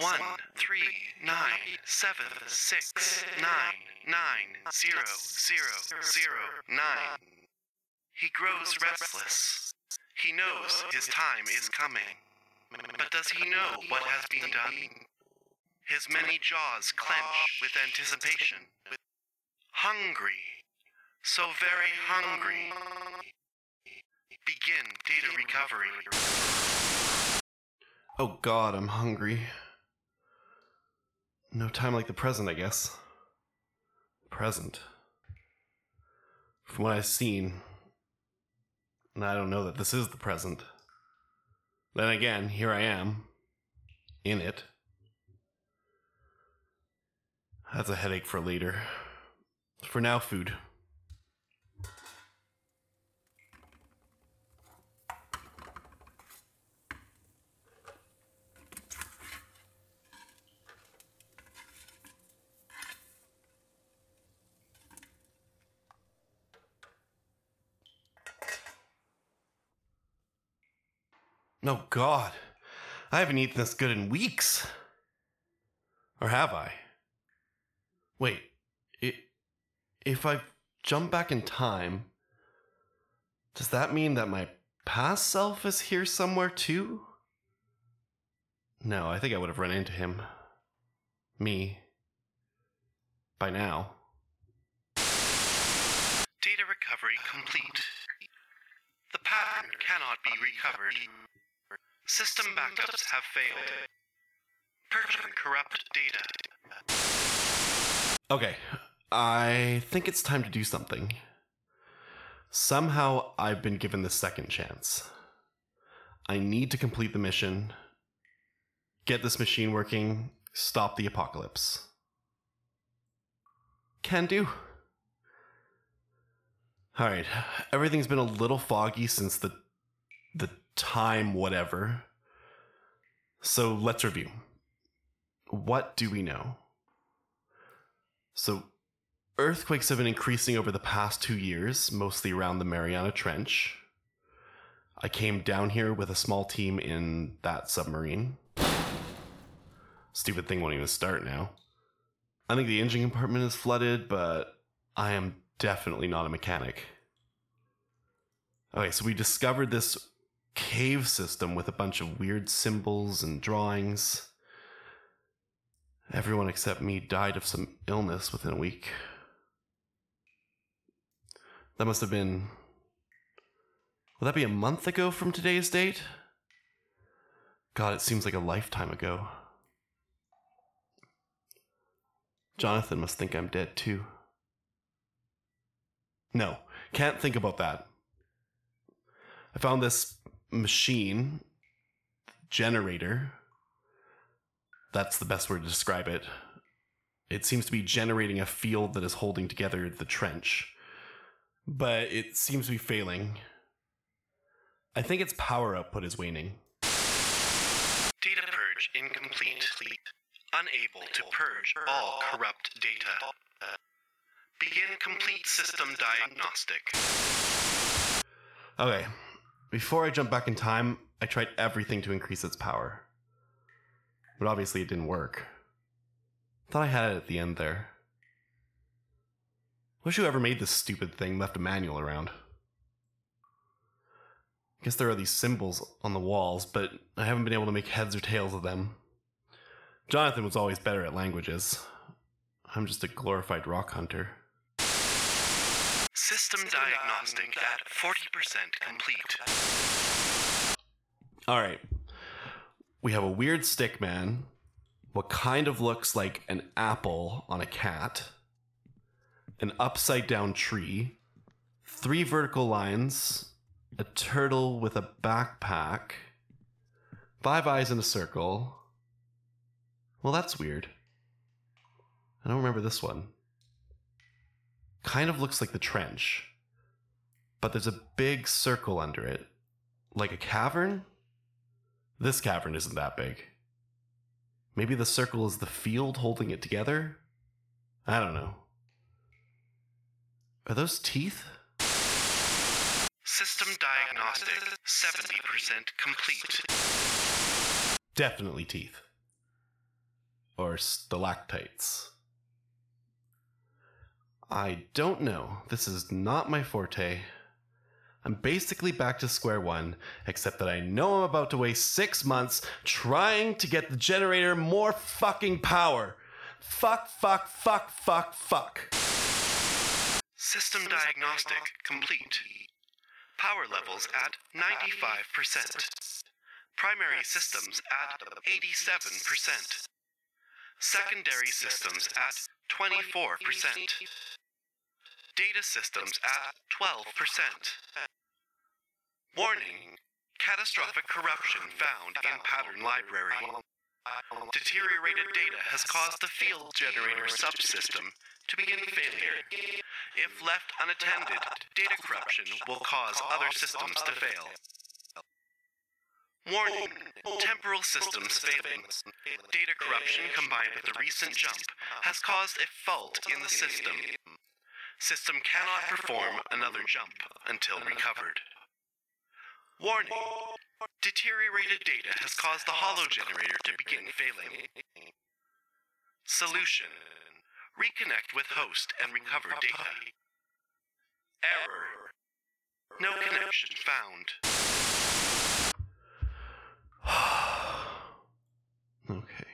One, three, nine, seven, six, nine, nine, zero, zero, zero, nine. He grows restless. He knows his time is coming. But does he know what has been done? His many jaws clench with anticipation. Hungry. So very hungry. Begin data recovery. Oh god, I'm hungry. No time like the present, I guess. Present. From what I've seen, and I don't know that this is the present. Then again, here I am, in it. That's a headache for later. For now, food. Oh God, I haven't eaten this good in weeks. Or have I? Wait, i if I jump back in time, does that mean that my past self is here somewhere too? No, I think I would have run into him. Me. By now. Data recovery complete. The pattern cannot be recovered. System backups have failed. Purging corrupt data. Okay, I think it's time to do something. Somehow I've been given the second chance. I need to complete the mission, get this machine working, stop the apocalypse. Can do. Alright, everything's been a little foggy since the the time whatever. So let's review. What do we know? So, earthquakes have been increasing over the past two years, mostly around the Mariana Trench. I came down here with a small team in that submarine. Stupid thing won't even start now. I think the engine compartment is flooded, but I am definitely not a mechanic. Okay, so we discovered this cave system with a bunch of weird symbols and drawings. Everyone except me died of some illness within a week. That must have been. Will that be a month ago from today's date? God, it seems like a lifetime ago. Jonathan must think I'm dead too. No, can't think about that. I found this machine generator. That's the best word to describe it. It seems to be generating a field that is holding together the trench, but it seems to be failing. I think its power output is waning. Data purge incomplete. Unable to purge all corrupt data. Begin complete system diagnostic. Okay, before I jump back in time, I tried everything to increase its power. But obviously it didn't work. Thought I had it at the end there. Wish whoever made this stupid thing left a manual around. I guess there are these symbols on the walls, but I haven't been able to make heads or tails of them. Jonathan was always better at languages. I'm just a glorified rock hunter. Diagnostic at 40% complete. Alright. We have a weird stick man, what kind of looks like an apple on a cat, an upside down tree, three vertical lines, a turtle with a backpack, five eyes in a circle. Well, that's weird. I don't remember this one. Kind of looks like the trench, but there's a big circle under it, like a cavern. This cavern isn't that big. Maybe the circle is the field holding it together? I don't know. Are those teeth? System diagnostic 70% complete. Definitely teeth. or stalactites? I don't know. This is not my forte. I'm basically back to square one, except that I know I'm about to waste six months trying to get the generator more fucking power. Fuck, fuck, fuck, fuck, fuck. System diagnostic complete. Power levels at 95%. Primary systems at 87%. Secondary systems at 24%. Data systems at 12%. Warning Catastrophic corruption found in pattern library. Deteriorated data has caused the field generator subsystem to begin failure. If left unattended, data corruption will cause other systems to fail. Warning Temporal systems failing. Data corruption combined with the recent jump has caused a fault in the system. System cannot perform another jump until recovered. Warning Deteriorated data has caused the hollow generator to begin failing. Solution Reconnect with host and recover data. Error. No connection found. okay.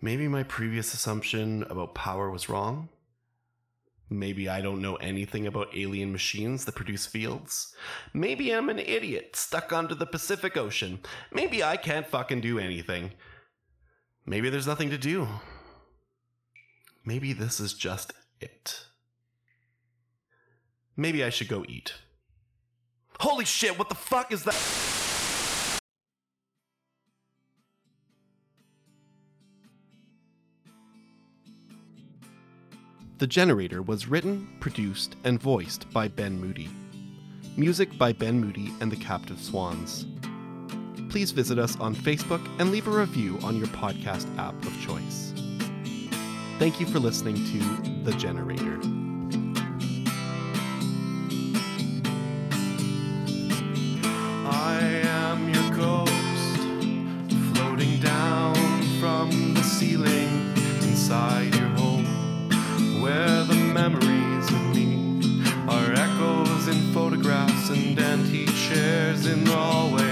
Maybe my previous assumption about power was wrong. Maybe I don't know anything about alien machines that produce fields. Maybe I'm an idiot stuck under the Pacific Ocean. Maybe I can't fucking do anything. Maybe there's nothing to do. Maybe this is just it. Maybe I should go eat. Holy shit, what the fuck is that? The Generator was written, produced, and voiced by Ben Moody. Music by Ben Moody and the Captive Swans. Please visit us on Facebook and leave a review on your podcast app of choice. Thank you for listening to The Generator. empty chairs in the hallway.